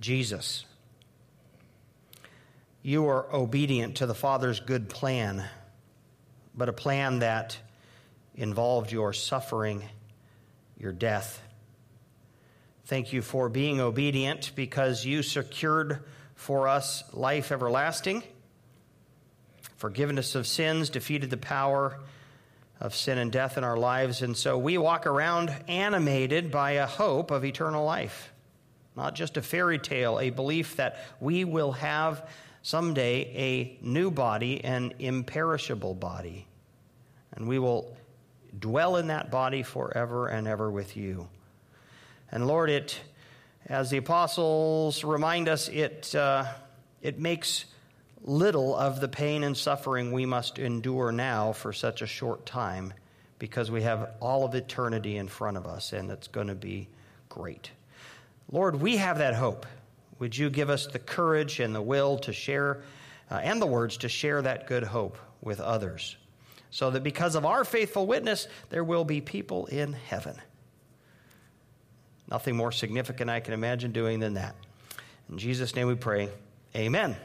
Jesus. You are obedient to the Father's good plan, but a plan that involved your suffering, your death. Thank you for being obedient because you secured for us life everlasting, forgiveness of sins, defeated the power of sin and death in our lives. And so we walk around animated by a hope of eternal life, not just a fairy tale, a belief that we will have someday a new body, an imperishable body. And we will dwell in that body forever and ever with you. And Lord, it, as the apostles remind us, it, uh, it makes little of the pain and suffering we must endure now for such a short time because we have all of eternity in front of us and it's going to be great. Lord, we have that hope. Would you give us the courage and the will to share uh, and the words to share that good hope with others so that because of our faithful witness, there will be people in heaven. Nothing more significant I can imagine doing than that. In Jesus' name we pray. Amen.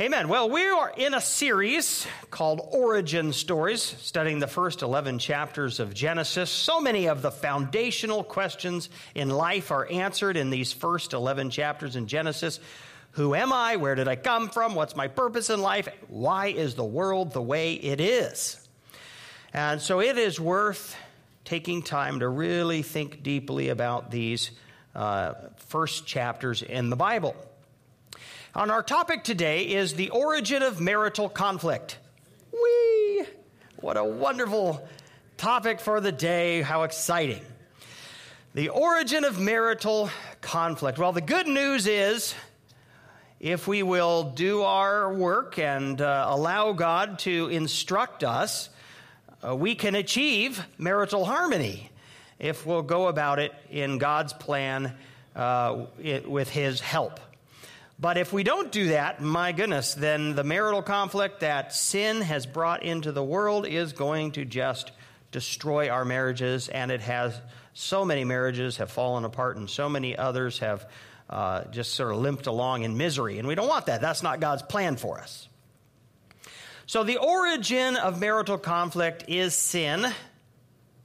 Amen. Well, we are in a series called Origin Stories, studying the first 11 chapters of Genesis. So many of the foundational questions in life are answered in these first 11 chapters in Genesis. Who am I? Where did I come from? What's my purpose in life? Why is the world the way it is? And so it is worth taking time to really think deeply about these uh, first chapters in the Bible. On our topic today is the origin of marital conflict. Whee! What a wonderful topic for the day. How exciting. The origin of marital conflict. Well, the good news is if we will do our work and uh, allow God to instruct us, uh, we can achieve marital harmony if we'll go about it in God's plan uh, it, with His help. But if we don't do that, my goodness, then the marital conflict that sin has brought into the world is going to just destroy our marriages, and it has. So many marriages have fallen apart, and so many others have uh, just sort of limped along in misery. And we don't want that. That's not God's plan for us. So, the origin of marital conflict is sin.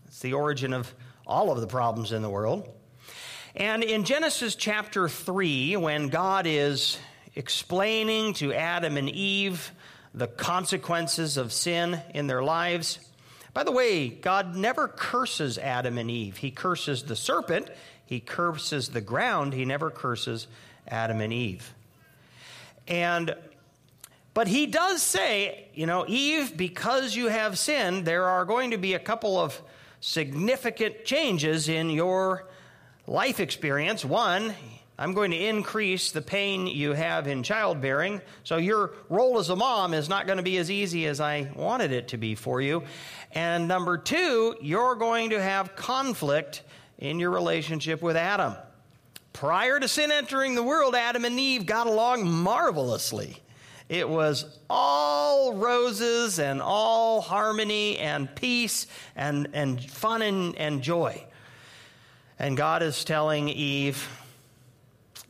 It's the origin of all of the problems in the world. And in Genesis chapter 3, when God is explaining to Adam and Eve the consequences of sin in their lives, by the way, God never curses Adam and Eve. He curses the serpent, he curses the ground, he never curses Adam and Eve. And but he does say, you know, Eve, because you have sinned, there are going to be a couple of significant changes in your life experience. One, I'm going to increase the pain you have in childbearing. So your role as a mom is not going to be as easy as I wanted it to be for you. And number two, you're going to have conflict in your relationship with Adam. Prior to sin entering the world, Adam and Eve got along marvelously. It was all roses and all harmony and peace and, and fun and, and joy. And God is telling Eve,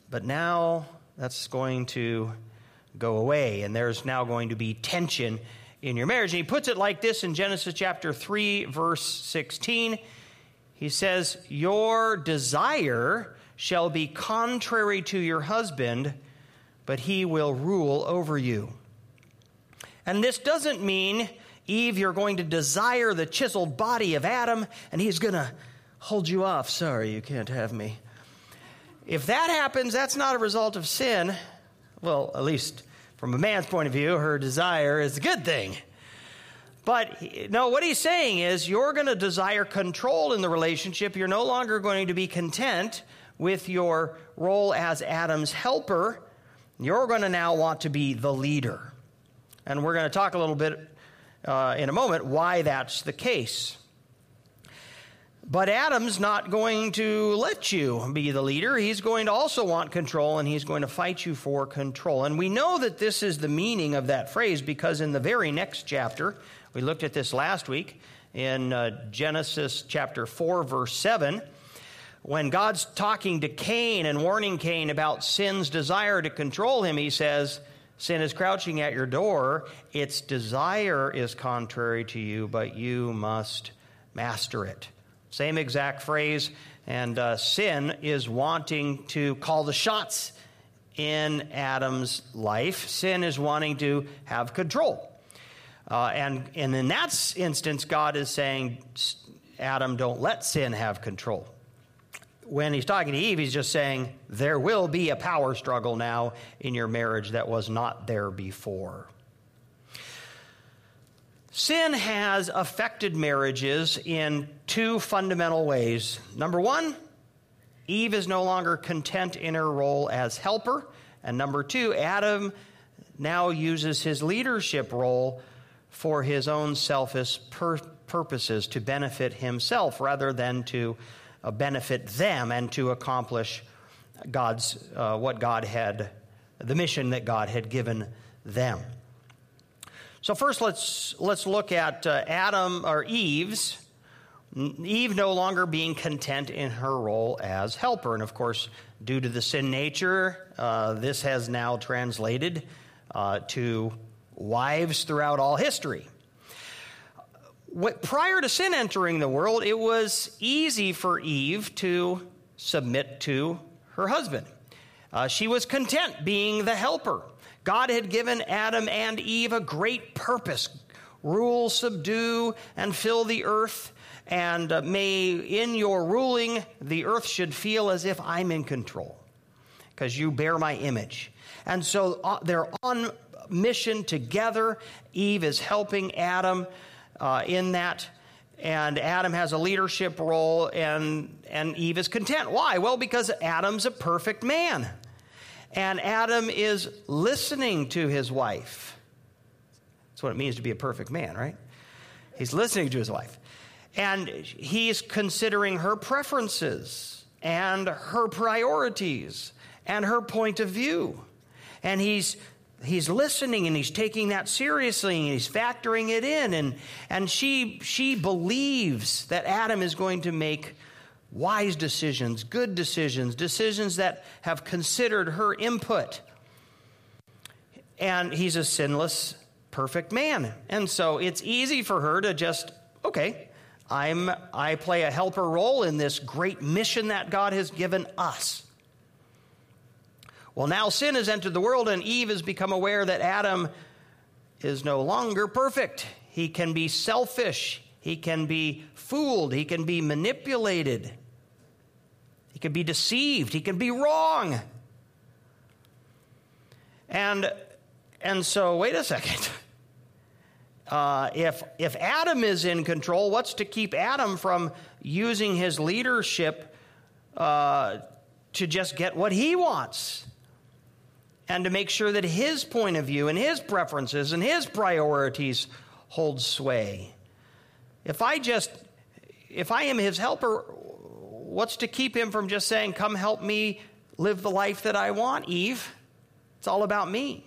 but now that's going to go away, and there's now going to be tension in your marriage. And he puts it like this in Genesis chapter 3, verse 16. He says, Your desire shall be contrary to your husband, but he will rule over you. And this doesn't mean, Eve, you're going to desire the chiseled body of Adam, and he's going to hold you off. Sorry, you can't have me. If that happens, that's not a result of sin. Well, at least from a man's point of view, her desire is a good thing. But no, what he's saying is you're going to desire control in the relationship. You're no longer going to be content with your role as Adam's helper. You're going to now want to be the leader. And we're going to talk a little bit uh, in a moment why that's the case. But Adam's not going to let you be the leader. He's going to also want control and he's going to fight you for control. And we know that this is the meaning of that phrase because in the very next chapter, we looked at this last week in uh, Genesis chapter 4, verse 7, when God's talking to Cain and warning Cain about sin's desire to control him, he says, Sin is crouching at your door. Its desire is contrary to you, but you must master it. Same exact phrase. And uh, sin is wanting to call the shots in Adam's life. Sin is wanting to have control. Uh, and, and in that instance, God is saying, Adam, don't let sin have control when he's talking to Eve, he's just saying, There will be a power struggle now in your marriage that was not there before. Sin has affected marriages in two fundamental ways. Number one, Eve is no longer content in her role as helper. And number two, Adam now uses his leadership role for his own selfish pur- purposes to benefit himself rather than to uh, benefit them and to accomplish God's uh, what God had the mission that God had given them. So first let's let's look at uh, Adam or Eve's Eve no longer being content in her role as helper. And of course, due to the sin nature, uh, this has now translated uh, to wives throughout all history what, prior to sin entering the world, it was easy for Eve to submit to her husband. Uh, she was content being the helper. God had given Adam and Eve a great purpose rule, subdue, and fill the earth. And uh, may in your ruling, the earth should feel as if I'm in control because you bear my image. And so uh, they're on mission together. Eve is helping Adam uh, in that. And Adam has a leadership role, and, and Eve is content. Why? Well, because Adam's a perfect man. And Adam is listening to his wife. That's what it means to be a perfect man, right? He's listening to his wife. And he's considering her preferences and her priorities and her point of view. And he's he's listening and he's taking that seriously and he's factoring it in and and she she believes that Adam is going to make wise decisions, good decisions, decisions that have considered her input. And he's a sinless perfect man. And so it's easy for her to just okay, I'm I play a helper role in this great mission that God has given us. Well, now sin has entered the world, and Eve has become aware that Adam is no longer perfect. He can be selfish, he can be fooled, he can be manipulated, he can be deceived, he can be wrong. And, and so, wait a second. Uh, if, if Adam is in control, what's to keep Adam from using his leadership uh, to just get what he wants? and to make sure that his point of view and his preferences and his priorities hold sway. If I just, if I am his helper, what's to keep him from just saying, Come help me live the life that I want, Eve? It's all about me.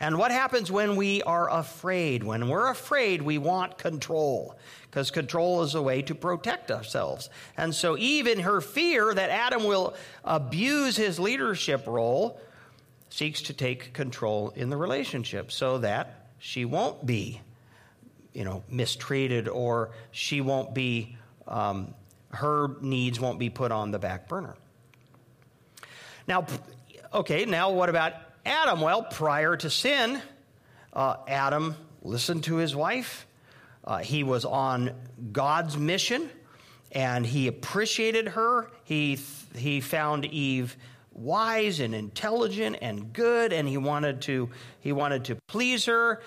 And what happens when we are afraid? When we're afraid, we want control because control is a way to protect ourselves. And so, Eve, in her fear that Adam will abuse his leadership role, seeks to take control in the relationship so that she won't be, you know, mistreated or she won't be, um, her needs won't be put on the back burner. Now, okay, now what about Adam? Well, prior to sin, uh, Adam listened to his wife. Uh, he was on God's mission and he appreciated her. He, he found Eve wise and intelligent and good and he wanted to he wanted to please her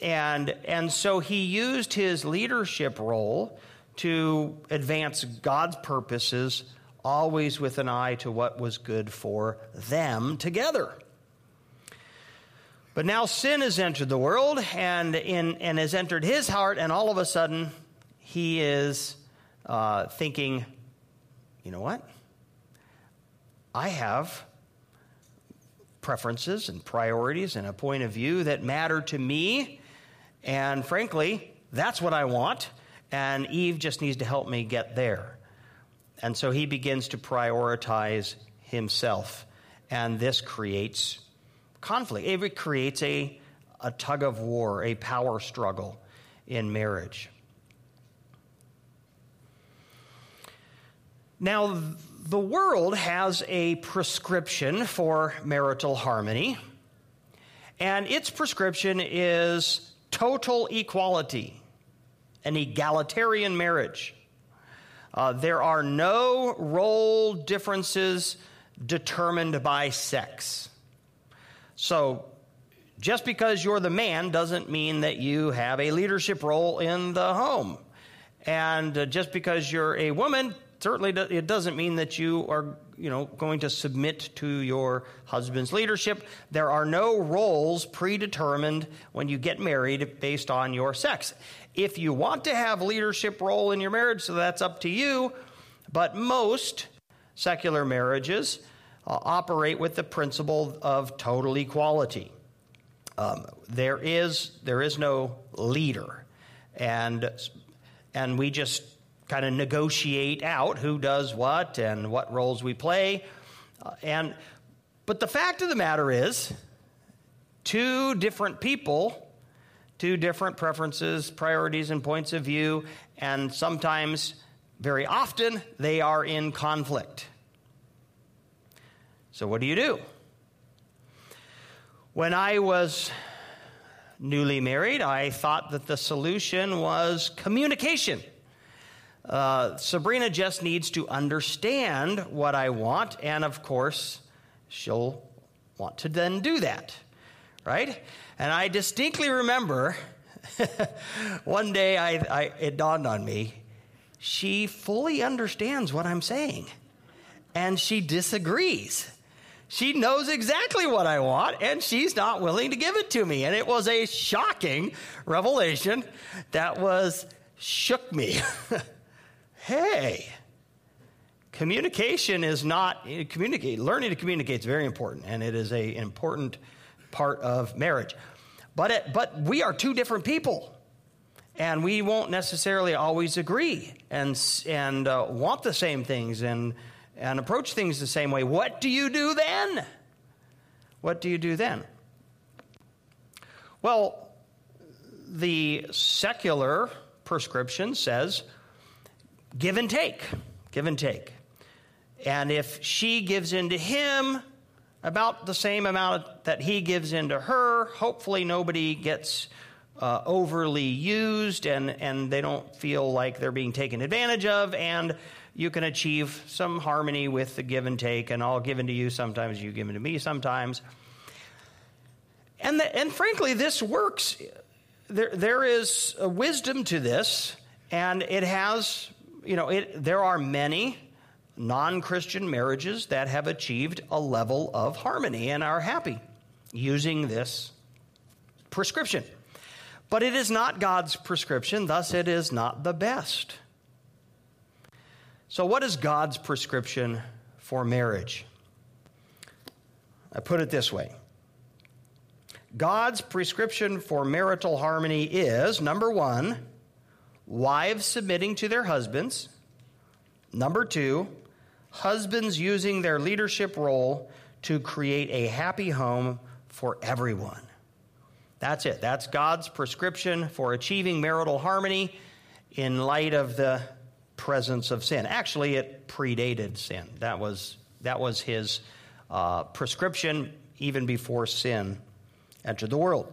and and so he used his leadership role to advance God's purposes always with an eye to what was good for them together but now sin has entered the world and in and has entered his heart and all of a sudden he is uh, thinking you know what I have preferences and priorities and a point of view that matter to me. And frankly, that's what I want. And Eve just needs to help me get there. And so he begins to prioritize himself. And this creates conflict. It creates a, a tug of war, a power struggle in marriage. Now, the world has a prescription for marital harmony, and its prescription is total equality, an egalitarian marriage. Uh, there are no role differences determined by sex. So, just because you're the man doesn't mean that you have a leadership role in the home. And uh, just because you're a woman, certainly it doesn't mean that you are you know going to submit to your husband's leadership there are no roles predetermined when you get married based on your sex if you want to have leadership role in your marriage so that's up to you. But most secular marriages uh, operate with the principle of total equality. Um, there is there is no leader, and and we just kind of negotiate out who does what and what roles we play, uh, and but the fact of the matter is, two different people, two different preferences, priorities, and points of view, and sometimes, very often, they are in conflict. So, what do you do? When I was newly married, I thought that the solution was communication. Uh, Sabrina just needs to understand what I want, and of course, she'll want to then do that, right? And I distinctly remember one day I, I, it dawned on me she fully understands what I'm saying, and she disagrees. She knows exactly what I want, and she's not willing to give it to me. And it was a shocking revelation that was shook me. hey, communication is not communicate. Learning to communicate is very important, and it is a, an important part of marriage. But it, but we are two different people, and we won't necessarily always agree and and uh, want the same things and and approach things the same way. What do you do then? What do you do then? Well, the secular prescription says give and take, give and take. And if she gives in to him about the same amount that he gives in to her, hopefully nobody gets uh, overly used and, and they don't feel like they're being taken advantage of. And you can achieve some harmony with the give and take, and I'll give into you sometimes, you give into me sometimes. And, the, and frankly, this works. There, there is a wisdom to this, and it has, you know, it, there are many non Christian marriages that have achieved a level of harmony and are happy using this prescription. But it is not God's prescription, thus, it is not the best. So, what is God's prescription for marriage? I put it this way God's prescription for marital harmony is number one, wives submitting to their husbands. Number two, husbands using their leadership role to create a happy home for everyone. That's it. That's God's prescription for achieving marital harmony in light of the presence of sin. Actually, it predated sin. That was, that was his uh, prescription even before sin entered the world.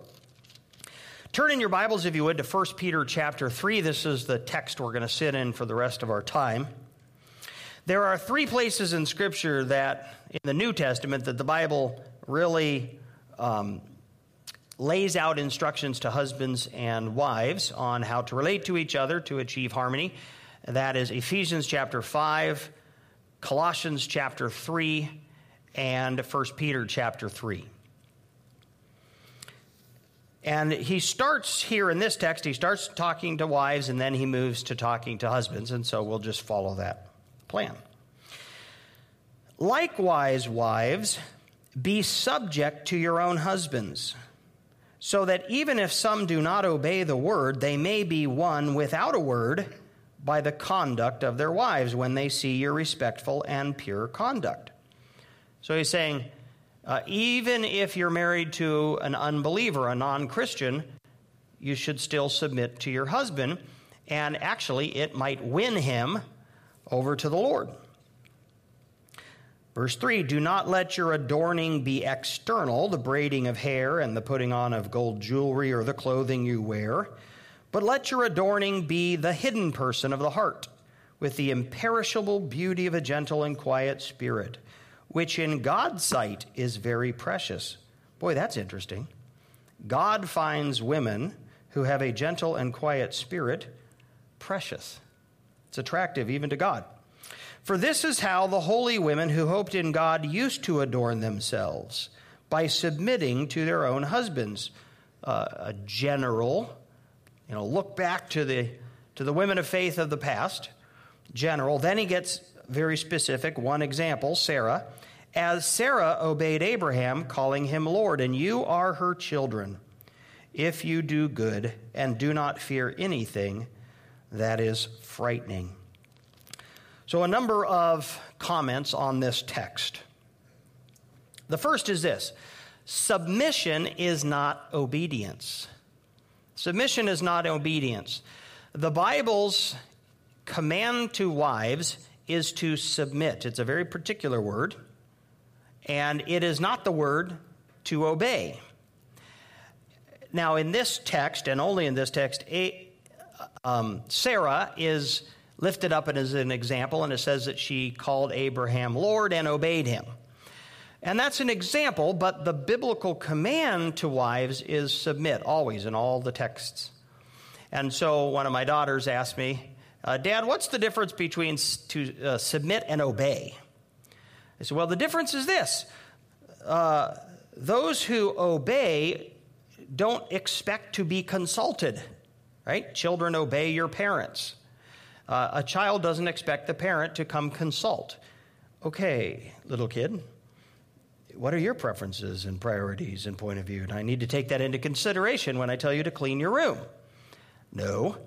Turn in your Bibles, if you would, to 1 Peter chapter 3. This is the text we're going to sit in for the rest of our time. There are three places in Scripture that, in the New Testament, that the Bible really um, lays out instructions to husbands and wives on how to relate to each other to achieve harmony. That is Ephesians chapter 5, Colossians chapter 3, and 1 Peter chapter 3. And he starts here in this text, he starts talking to wives and then he moves to talking to husbands. And so we'll just follow that plan. Likewise, wives, be subject to your own husbands, so that even if some do not obey the word, they may be won without a word by the conduct of their wives when they see your respectful and pure conduct. So he's saying, uh, even if you're married to an unbeliever, a non Christian, you should still submit to your husband. And actually, it might win him over to the Lord. Verse 3 Do not let your adorning be external, the braiding of hair and the putting on of gold jewelry or the clothing you wear, but let your adorning be the hidden person of the heart, with the imperishable beauty of a gentle and quiet spirit, which in God's sight is very precious. Boy, that's interesting. God finds women who have a gentle and quiet spirit precious. It's attractive even to God. For this is how the holy women who hoped in God used to adorn themselves by submitting to their own husbands. Uh, a general, you know, look back to the to the women of faith of the past. General. Then he gets very specific. One example, Sarah. As Sarah obeyed Abraham, calling him Lord, and you are her children, if you do good and do not fear anything that is frightening. So, a number of comments on this text. The first is this submission is not obedience. Submission is not obedience. The Bible's command to wives is to submit. It's a very particular word, and it is not the word to obey. Now, in this text, and only in this text, um, Sarah is lifted up as an example, and it says that she called Abraham Lord and obeyed him. And that's an example, but the biblical command to wives is submit, always in all the texts. And so one of my daughters asked me, uh, Dad, what's the difference between to uh, submit and obey? I said, Well, the difference is this uh, those who obey don't expect to be consulted, right? Children obey your parents. Uh, a child doesn't expect the parent to come consult. Okay, little kid, what are your preferences and priorities and point of view? And I need to take that into consideration when I tell you to clean your room. No.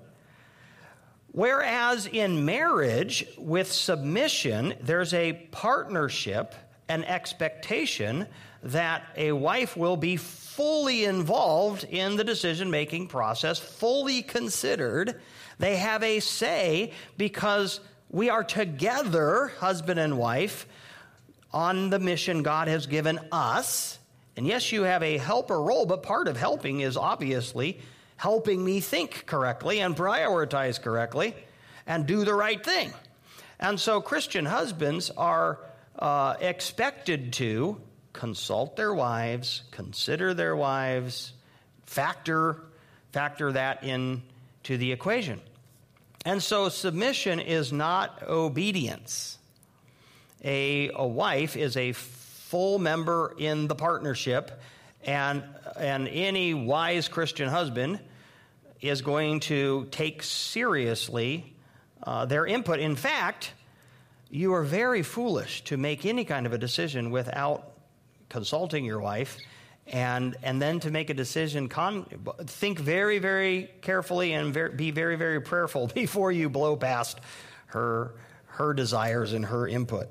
Whereas in marriage, with submission, there's a partnership, an expectation that a wife will be fully involved in the decision making process, fully considered, they have a say because we are together, husband and wife, on the mission God has given us. And yes, you have a helper role, but part of helping is obviously helping me think correctly and prioritize correctly and do the right thing. And so Christian husbands are uh, expected to consult their wives, consider their wives, factor, factor that into the equation. And so submission is not obedience. A, a wife is a full member in the partnership, and, and any wise Christian husband is going to take seriously uh, their input. In fact, you are very foolish to make any kind of a decision without consulting your wife and and then to make a decision con- think very very carefully and very, be very very prayerful before you blow past her her desires and her input.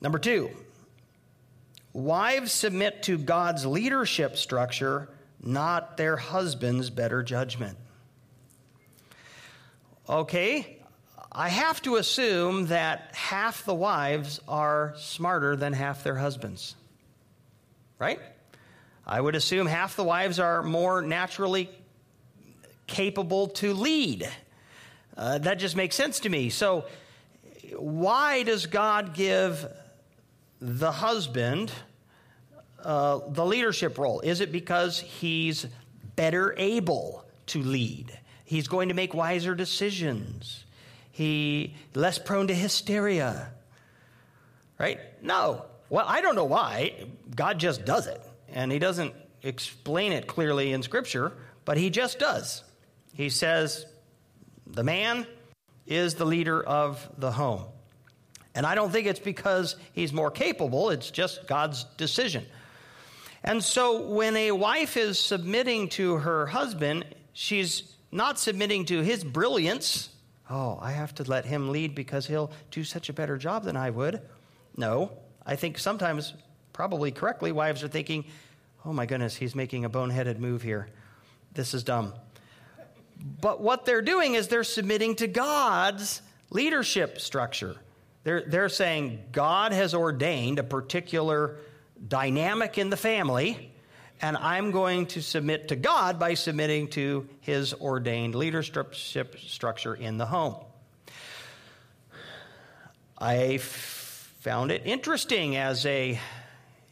Number 2 wives submit to God's leadership structure not their husband's better judgment. Okay I have to assume that half the wives are smarter than half their husbands. Right? I would assume half the wives are more naturally capable to lead. Uh, that just makes sense to me. So, why does God give the husband uh, the leadership role? Is it because he's better able to lead? He's going to make wiser decisions he less prone to hysteria. Right? No. Well, I don't know why. God just does it. And he doesn't explain it clearly in Scripture, but he just does. He says, the man is the leader of the home. And I don't think it's because he's more capable, it's just God's decision. And so when a wife is submitting to her husband, she's not submitting to his brilliance. Oh, I have to let him lead because he'll do such a better job than I would. No, I think sometimes, probably correctly, wives are thinking, oh my goodness, he's making a boneheaded move here. This is dumb. But what they're doing is they're submitting to God's leadership structure. They're, they're saying God has ordained a particular dynamic in the family, and I'm going to submit to God by submitting to his ordained leadership structure in the home. I f- found it interesting as a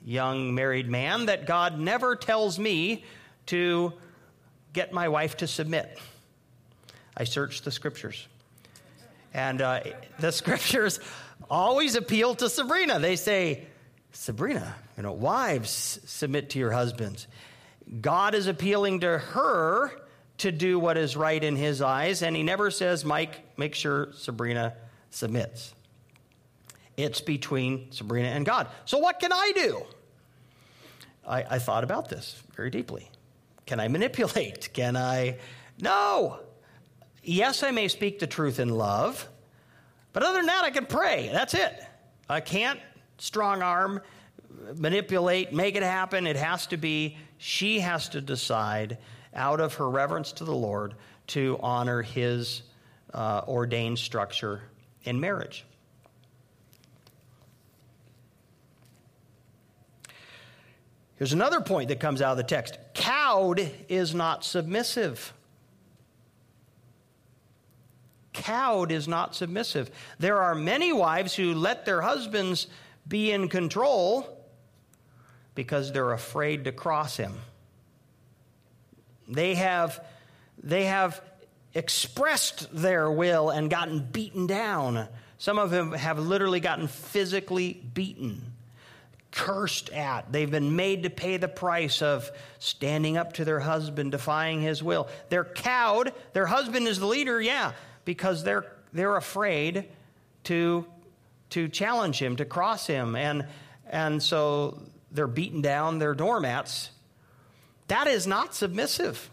young married man that God never tells me to get my wife to submit. I searched the scriptures. And uh, the scriptures always appeal to Sabrina. They say, Sabrina, you know, wives, submit to your husbands. God is appealing to her to do what is right in his eyes, and he never says, Mike, make sure Sabrina submits. It's between Sabrina and God. So, what can I do? I, I thought about this very deeply. Can I manipulate? Can I? No. Yes, I may speak the truth in love, but other than that, I can pray. That's it. I can't strong arm, manipulate, make it happen. It has to be, she has to decide out of her reverence to the Lord to honor his uh, ordained structure in marriage. Here's another point that comes out of the text cowed is not submissive. Cowed is not submissive. There are many wives who let their husbands be in control because they're afraid to cross him. They have, they have expressed their will and gotten beaten down. Some of them have literally gotten physically beaten, cursed at. They've been made to pay the price of standing up to their husband, defying his will. They're cowed. Their husband is the leader, yeah, because they're, they're afraid to to challenge him, to cross him. And, and so they're beaten down, they're doormats. That is not submissive.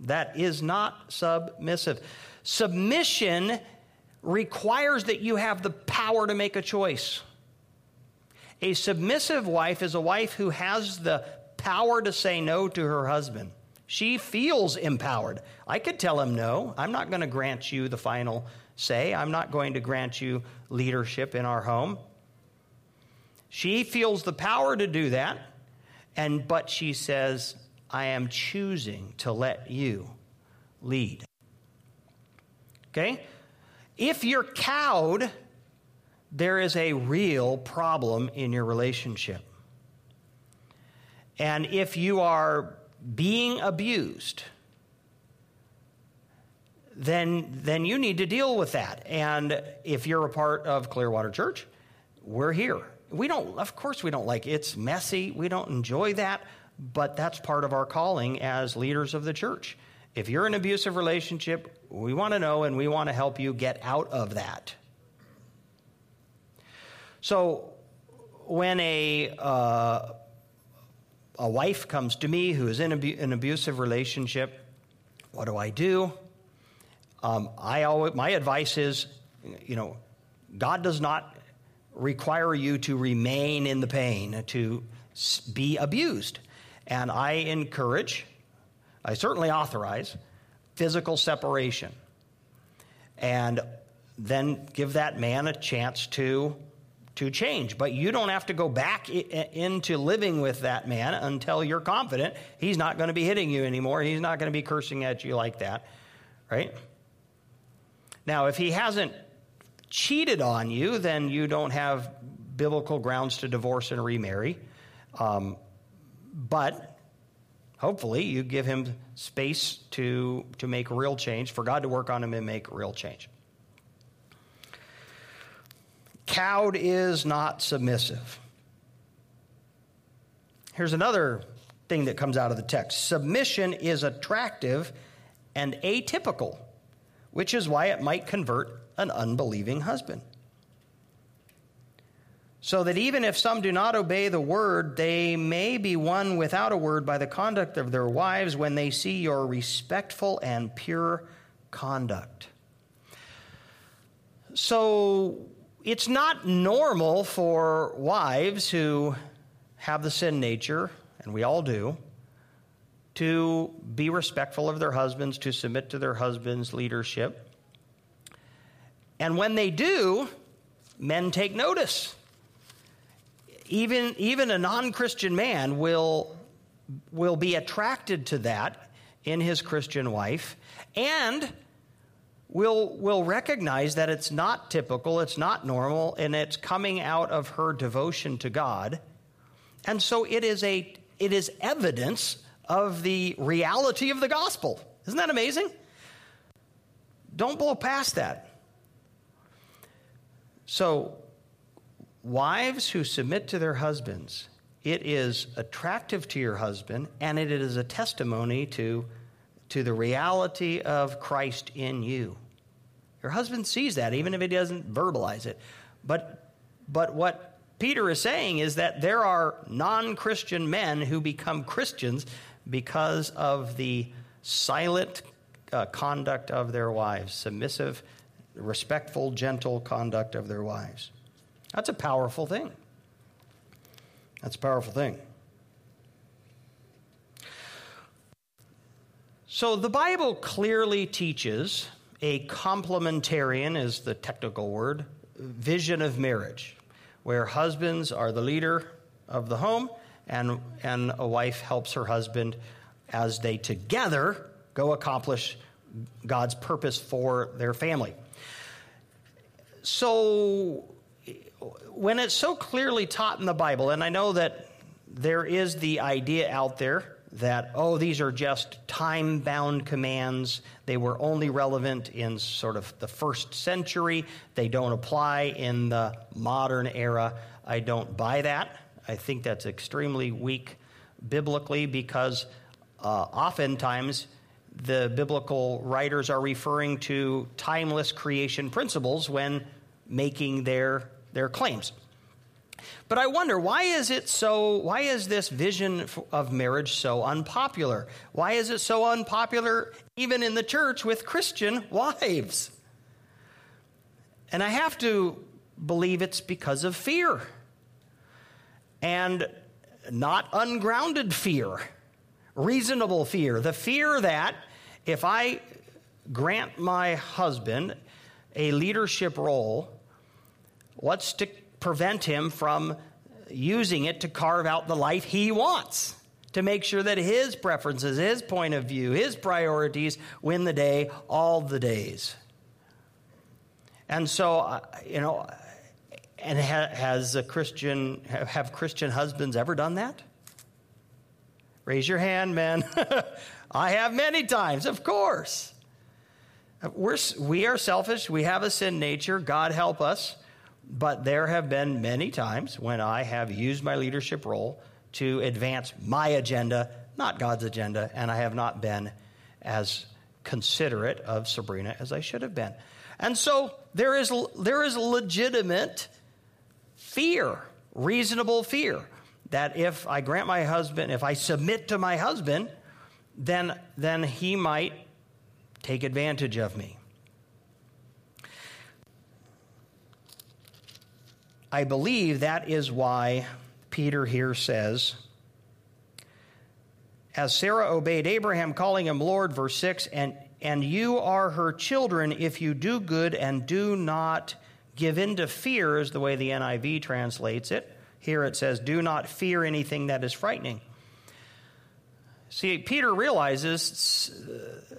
That is not submissive. Submission requires that you have the power to make a choice. A submissive wife is a wife who has the power to say no to her husband. She feels empowered. I could tell him no. I'm not going to grant you the final say, I'm not going to grant you leadership in our home. She feels the power to do that, and but she says, I am choosing to let you lead. Okay? If you're cowed, there is a real problem in your relationship. And if you are being abused, then, then you need to deal with that. And if you're a part of Clearwater Church, we're here. We don't, of course, we don't like it. it's messy. We don't enjoy that, but that's part of our calling as leaders of the church. If you're in an abusive relationship, we want to know and we want to help you get out of that. So, when a uh, a wife comes to me who is in an abusive relationship, what do I do? Um, I always, my advice is, you know, God does not require you to remain in the pain, to be abused. And I encourage, I certainly authorize, physical separation. And then give that man a chance to to change. But you don't have to go back into living with that man until you're confident he's not going to be hitting you anymore. He's not going to be cursing at you like that, right? Now, if he hasn't cheated on you, then you don't have biblical grounds to divorce and remarry. Um, but hopefully, you give him space to, to make real change, for God to work on him and make real change. Cowed is not submissive. Here's another thing that comes out of the text submission is attractive and atypical which is why it might convert an unbelieving husband. so that even if some do not obey the word, they may be won without a word by the conduct of their wives when they see your respectful and pure conduct. So it's not normal for wives who have the sin nature, and we all do, to be respectful of their husbands, to submit to their husband's leadership. And when they do, men take notice even, even a non Christian man will, will be attracted to that in his Christian wife and will, will recognize that it's not typical, it's not normal, and it's coming out of her devotion to God. And so it is, a, it is evidence of the reality of the gospel. Isn't that amazing? Don't blow past that. So, wives who submit to their husbands, it is attractive to your husband and it is a testimony to, to the reality of Christ in you. Your husband sees that, even if he doesn't verbalize it. But, but what Peter is saying is that there are non Christian men who become Christians because of the silent uh, conduct of their wives, submissive, respectful, gentle conduct of their wives. That's a powerful thing. That's a powerful thing. So the Bible clearly teaches a complementarian, is the technical word, vision of marriage, where husbands are the leader of the home and, and a wife helps her husband as they together go accomplish God's purpose for their family. So when it's so clearly taught in the Bible, and I know that there is the idea out there that, oh, these are just time bound commands. They were only relevant in sort of the first century. They don't apply in the modern era. I don't buy that. I think that's extremely weak biblically because uh, oftentimes the biblical writers are referring to timeless creation principles when making their their claims. But I wonder, why is it so, why is this vision of marriage so unpopular? Why is it so unpopular even in the church with Christian wives? And I have to believe it's because of fear. And not ungrounded fear, reasonable fear. The fear that if I grant my husband a leadership role, What's to prevent him from using it to carve out the life he wants? To make sure that his preferences, his point of view, his priorities win the day all the days. And so, uh, you know, and ha- has a Christian, have Christian husbands ever done that? Raise your hand, man. I have many times, of course. We're, we are selfish. We have a sin nature. God help us. But there have been many times when I have used my leadership role to advance my agenda, not God's agenda, and I have not been as considerate of Sabrina as I should have been. And so there is, there is legitimate fear, reasonable fear, that if I grant my husband, if I submit to my husband, then, then he might take advantage of me. I believe that is why Peter here says, as Sarah obeyed Abraham, calling him Lord, verse 6, and, and you are her children if you do good and do not give in to fear, is the way the NIV translates it. Here it says, do not fear anything that is frightening. See, Peter realizes uh,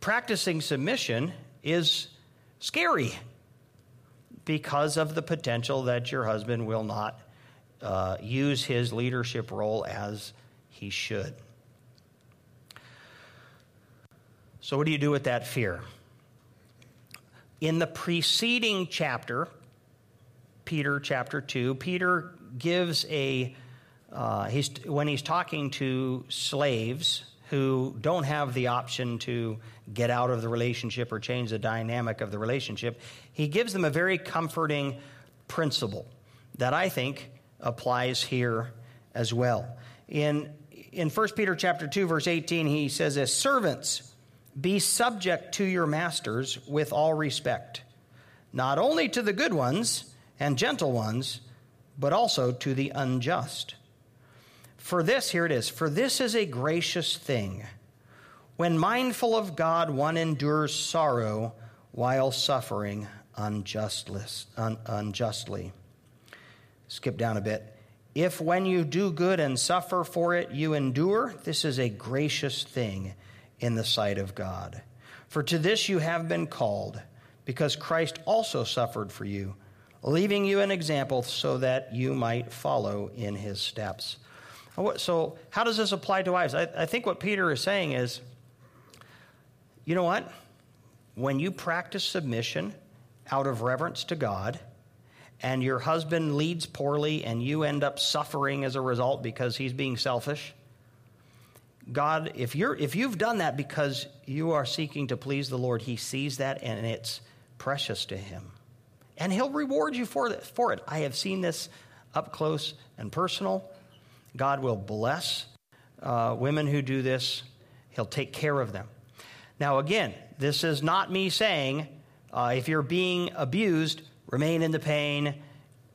practicing submission is scary because of the potential that your husband will not uh, use his leadership role as he should. So, what do you do with that fear? In the preceding chapter, Peter chapter 2, Peter gives a, uh, he's, when he's talking to slaves who don't have the option to get out of the relationship or change the dynamic of the relationship, he gives them a very comforting principle that I think applies here as well. In, in 1 Peter chapter 2, verse 18, he says as servants, be subject to your masters with all respect, not only to the good ones and gentle ones, but also to the unjust. For this, here it is, for this is a gracious thing. When mindful of God, one endures sorrow while suffering unjustly. Skip down a bit. If when you do good and suffer for it, you endure, this is a gracious thing in the sight of God. For to this you have been called, because Christ also suffered for you, leaving you an example so that you might follow in his steps. So, how does this apply to wives? I, I think what Peter is saying is you know what? When you practice submission out of reverence to God, and your husband leads poorly and you end up suffering as a result because he's being selfish, God, if you're if you've done that because you are seeking to please the Lord, he sees that and it's precious to him. And he'll reward you for for it. I have seen this up close and personal. God will bless uh, women who do this. He'll take care of them. Now, again, this is not me saying uh, if you're being abused, remain in the pain.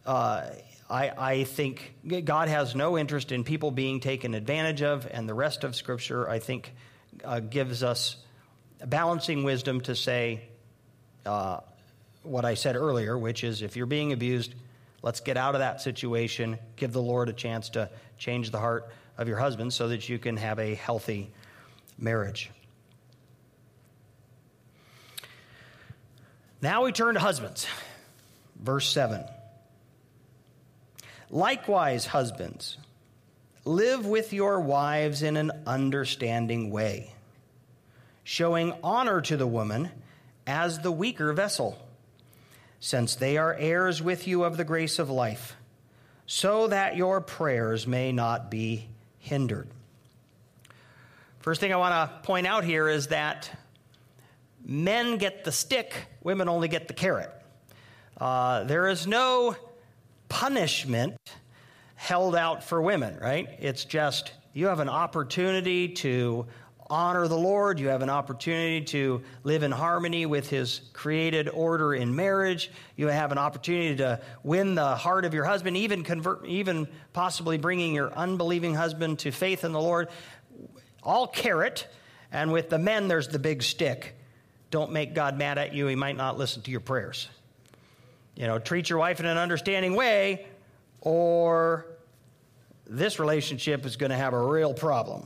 Uh, I, I, think God has no interest in people being taken advantage of, and the rest of Scripture, I think, uh, gives us balancing wisdom to say uh, what I said earlier, which is if you're being abused, let's get out of that situation. Give the Lord a chance to change the heart of your husband so that you can have a healthy marriage. Now we turn to husbands. Verse 7. Likewise, husbands, live with your wives in an understanding way, showing honor to the woman as the weaker vessel, since they are heirs with you of the grace of life, so that your prayers may not be hindered. First thing I want to point out here is that men get the stick, women only get the carrot. Uh, there is no punishment held out for women, right? It's just you have an opportunity to honor the Lord. You have an opportunity to live in harmony with His created order in marriage. You have an opportunity to win the heart of your husband, even convert, even possibly bringing your unbelieving husband to faith in the Lord. All carrot, and with the men, there's the big stick. Don't make God mad at you. He might not listen to your prayers. You know, treat your wife in an understanding way, or this relationship is going to have a real problem.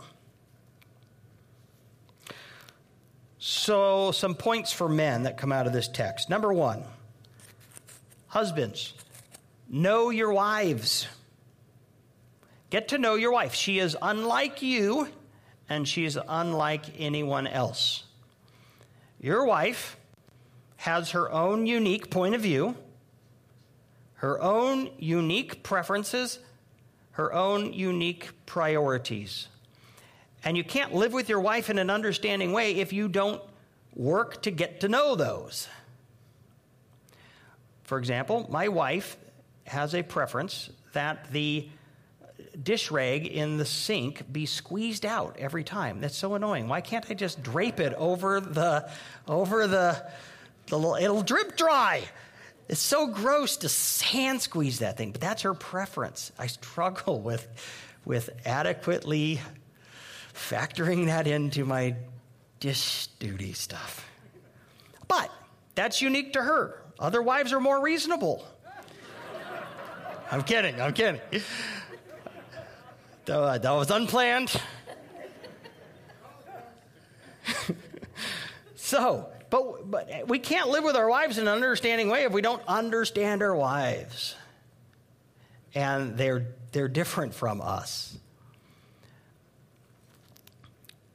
So, some points for men that come out of this text. Number one, husbands, know your wives. Get to know your wife. She is unlike you, and she is unlike anyone else. Your wife has her own unique point of view her own unique preferences, her own unique priorities. And you can't live with your wife in an understanding way if you don't work to get to know those. For example, my wife has a preference that the dish rag in the sink be squeezed out every time. That's so annoying. Why can't I just drape it over the over the, the little, it'll drip dry. It's so gross to hand squeeze that thing, but that's her preference. I struggle with, with adequately factoring that into my dish duty stuff. But that's unique to her. Other wives are more reasonable. I'm kidding, I'm kidding. Uh, that was unplanned. so, but, but we can't live with our wives in an understanding way if we don't understand our wives. And they're, they're different from us.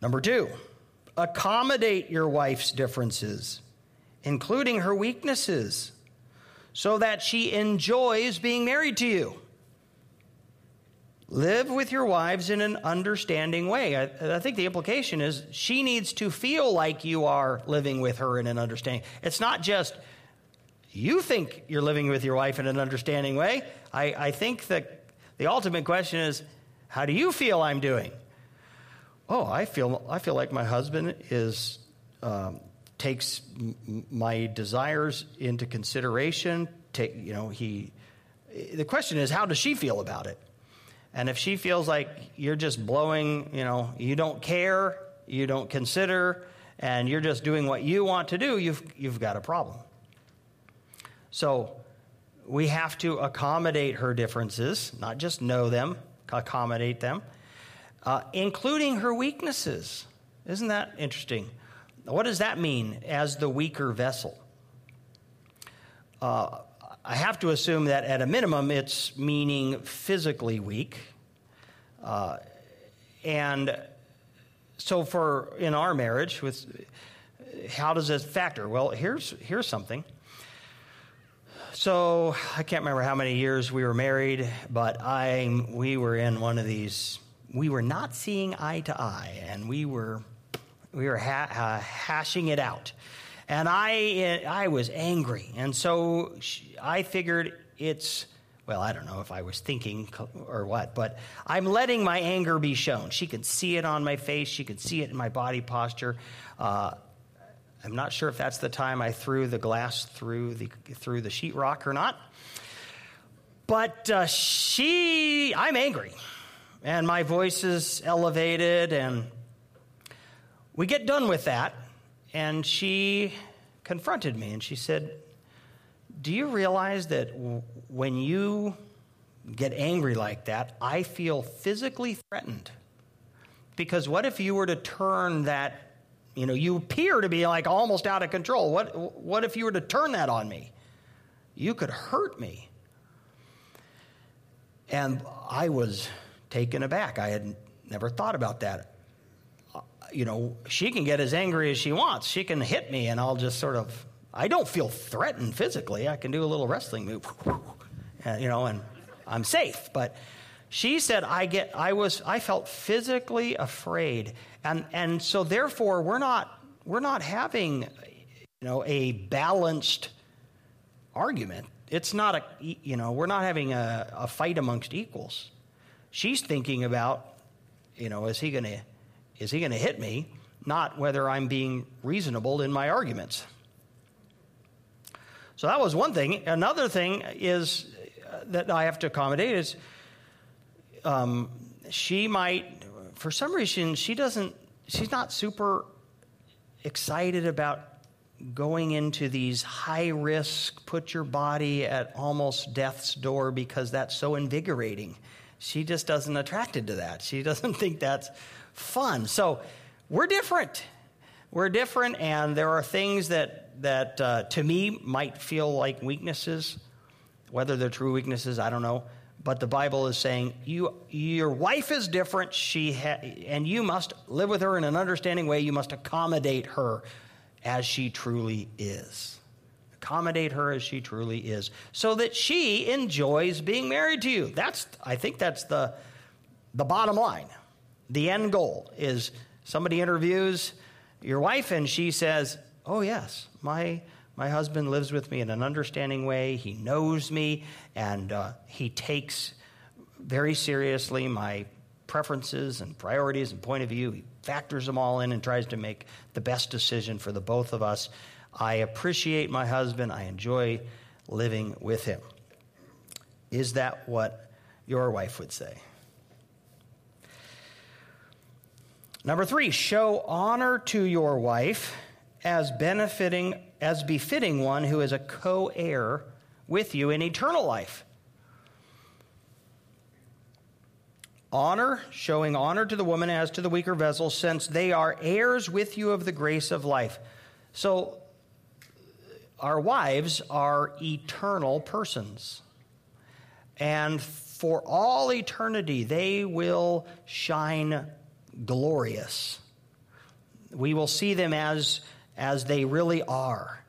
Number two, accommodate your wife's differences, including her weaknesses, so that she enjoys being married to you. Live with your wives in an understanding way. I, I, think the implication is she needs to feel like you are living with her in an understanding. It's not just, you think you're living with your wife in an understanding way. I, I think that the ultimate question is, how do you feel I'm doing? Oh, I feel, I feel like my husband is, um, takes m- my desires into consideration. Take, you know, he, the question is, how does she feel about it? And if she feels like you're just blowing, you know, you don't care, you don't consider, and you're just doing what you want to do, you've, you've got a problem. So we have to accommodate her differences, not just know them, accommodate them, uh, including her weaknesses. Isn't that interesting? What does that mean as the weaker vessel? Uh, I have to assume that at a minimum it's meaning physically weak. Uh, and so for in our marriage with how does this factor? Well, here's here's something. So I can't remember how many years we were married, but I we were in one of these. We were not seeing eye to eye, and we were we were ha- uh, hashing it out, and I I was angry, and so I figured it's well, I don't know if I was thinking or what, but I'm letting my anger be shown. She can see it on my face, she can see it in my body posture. Uh, I'm not sure if that's the time I threw the glass through the through the sheetrock or not. But uh, she, I'm angry, and my voice is elevated, and we get done with that, and she confronted me, and she said, "Do you realize that when you get angry like that, I feel physically threatened?" Because what if you were to turn that you know, you appear to be like almost out of control. What, what if you were to turn that on me? You could hurt me. And I was taken aback. I had never thought about that. Uh, you know, she can get as angry as she wants. She can hit me, and I'll just sort of, I don't feel threatened physically. I can do a little wrestling move, you know, and I'm safe. But she said, I get, I was, I felt physically afraid. And, and so therefore we're not, we're not having, you know, a balanced argument. It's not a, you know, we're not having a, a fight amongst equals. She's thinking about, you know, is he going to, is he going to hit me? Not whether I'm being reasonable in my arguments. So that was one thing. Another thing is uh, that I have to accommodate is um, she might, for some reason, she doesn't, she's not super excited about going into these high risk, put your body at almost death's door because that's so invigorating. She just doesn't attracted to that. She doesn't think that's fun. So we're different. We're different, and there are things that that uh, to me might feel like weaknesses. Whether they're true weaknesses, I don't know. But the Bible is saying you, your wife is different, she ha- and you must live with her in an understanding way. You must accommodate her as she truly is. Accommodate her as she truly is, so that she enjoys being married to you. That's, I think, that's the the bottom line. The end goal is somebody interviews your wife and she says, "Oh yes, my my husband lives with me in an understanding way. He knows me, and uh, he takes very seriously my preferences and priorities and point of view. He factors them all in and tries to make the best decision for the both of us. I appreciate my husband. I enjoy living with him. Is that what your wife would say? Number three, show honor to your wife as benefiting as befitting one who is a co heir with you in eternal life. Honor, showing honor to the woman as to the weaker vessel, since they are heirs with you of the grace of life. So, our wives are eternal persons. And for all eternity, they will shine glorious. We will see them as as they really are.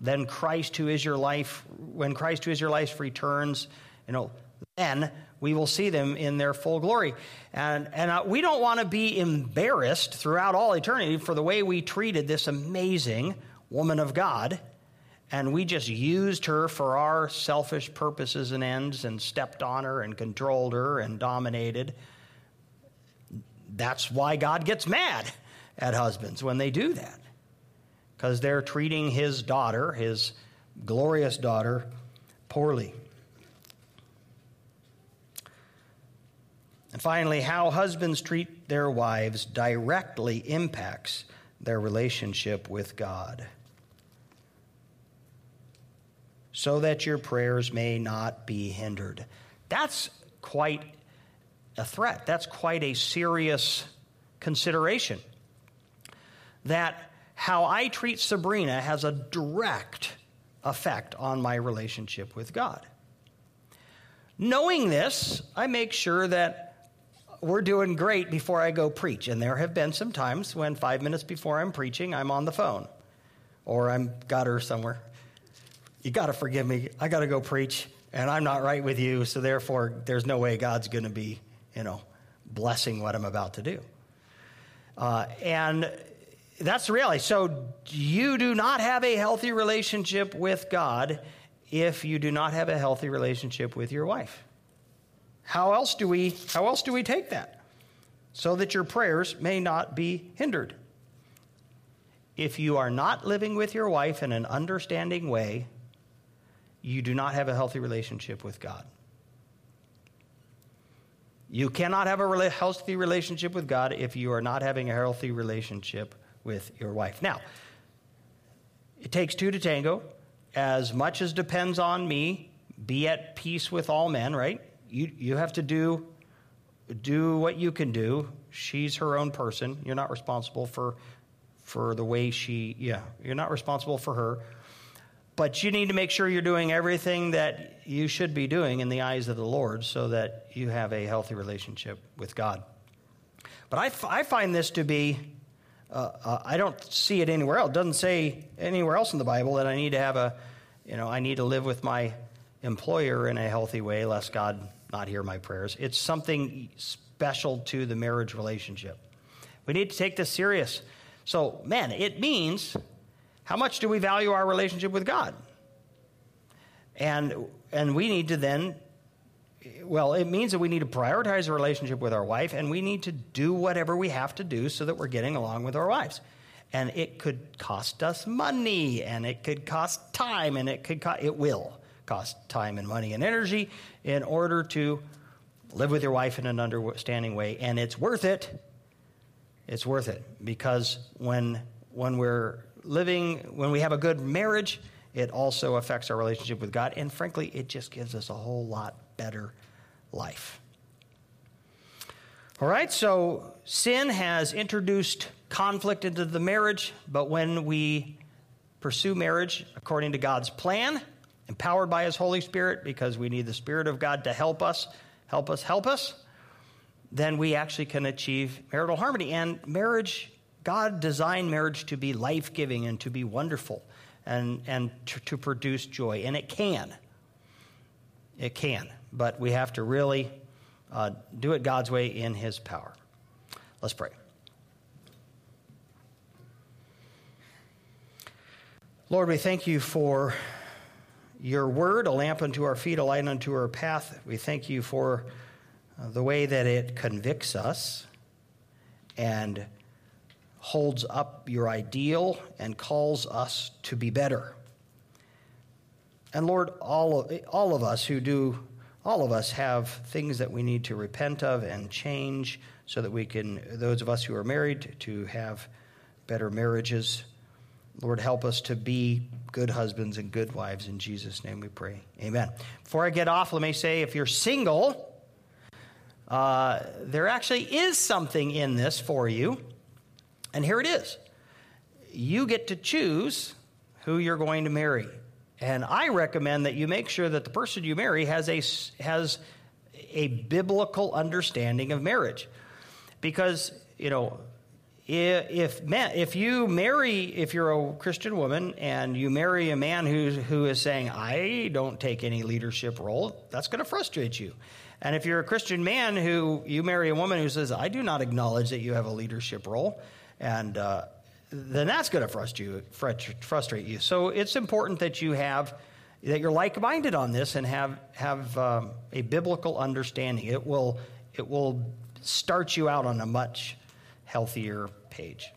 Then Christ, who is your life, when Christ, who is your life, returns, you know, then we will see them in their full glory. And, and uh, we don't want to be embarrassed throughout all eternity for the way we treated this amazing woman of God and we just used her for our selfish purposes and ends and stepped on her and controlled her and dominated. That's why God gets mad at husbands when they do that. Because they're treating his daughter, his glorious daughter, poorly. And finally, how husbands treat their wives directly impacts their relationship with God. So that your prayers may not be hindered. That's quite a threat. That's quite a serious consideration. That how I treat Sabrina has a direct effect on my relationship with God. Knowing this, I make sure that we're doing great before I go preach. And there have been some times when five minutes before I'm preaching, I'm on the phone or I'm got her somewhere. You got to forgive me. I got to go preach and I'm not right with you. So therefore, there's no way God's going to be, you know, blessing what I'm about to do. Uh, and that's the reality. So you do not have a healthy relationship with God if you do not have a healthy relationship with your wife. How else do we how else do we take that? So that your prayers may not be hindered. If you are not living with your wife in an understanding way, you do not have a healthy relationship with God. You cannot have a healthy relationship with God if you are not having a healthy relationship with your wife. Now, it takes two to tango. As much as depends on me, be at peace with all men, right? you, you have to do, do what you can do. She's her own person. You're not responsible for, for the way she, yeah, you're not responsible for her. But you need to make sure you're doing everything that you should be doing in the eyes of the Lord so that you have a healthy relationship with God. But I, f- I find this to be, uh, uh, I don't see it anywhere else. It doesn't say anywhere else in the Bible that I need to have a, you know, I need to live with my employer in a healthy way, lest God not hear my prayers. It's something special to the marriage relationship. We need to take this serious. So, man, it means how much do we value our relationship with God? And and we need to then well, it means that we need to prioritize a relationship with our wife and we need to do whatever we have to do so that we're getting along with our wives. And it could cost us money and it could cost time and it could co- it will cost time and money and energy in order to live with your wife in an understanding way. And it's worth it. It's worth it because when, when we're living, when we have a good marriage, it also affects our relationship with God. And frankly, it just gives us a whole lot better life. All right, so sin has introduced conflict into the marriage, but when we pursue marriage according to God's plan, empowered by His Holy Spirit because we need the Spirit of God to help us, help us, help us, then we actually can achieve marital harmony. And marriage, God designed marriage to be life giving and to be wonderful and, and to, to produce joy. And it can. It can. But we have to really uh, do it God's way in His power. Let's pray. Lord, we thank you for your word, a lamp unto our feet, a light unto our path. We thank you for the way that it convicts us and holds up your ideal and calls us to be better. And Lord, all of, all of us who do, all of us have things that we need to repent of and change so that we can, those of us who are married, to have better marriages. Lord, help us to be good husbands and good wives. In Jesus' name we pray. Amen. Before I get off, let me say if you're single, uh, there actually is something in this for you. And here it is you get to choose who you're going to marry. And I recommend that you make sure that the person you marry has a, has a biblical understanding of marriage. Because, you know, if if you marry if you're a Christian woman and you marry a man who who is saying I don't take any leadership role, that's going to frustrate you. And if you're a Christian man who you marry a woman who says I do not acknowledge that you have a leadership role, and uh, then that's going to frustrate you, frustrate you. So it's important that you have that you're like-minded on this and have have um, a biblical understanding. It will it will start you out on a much healthier page.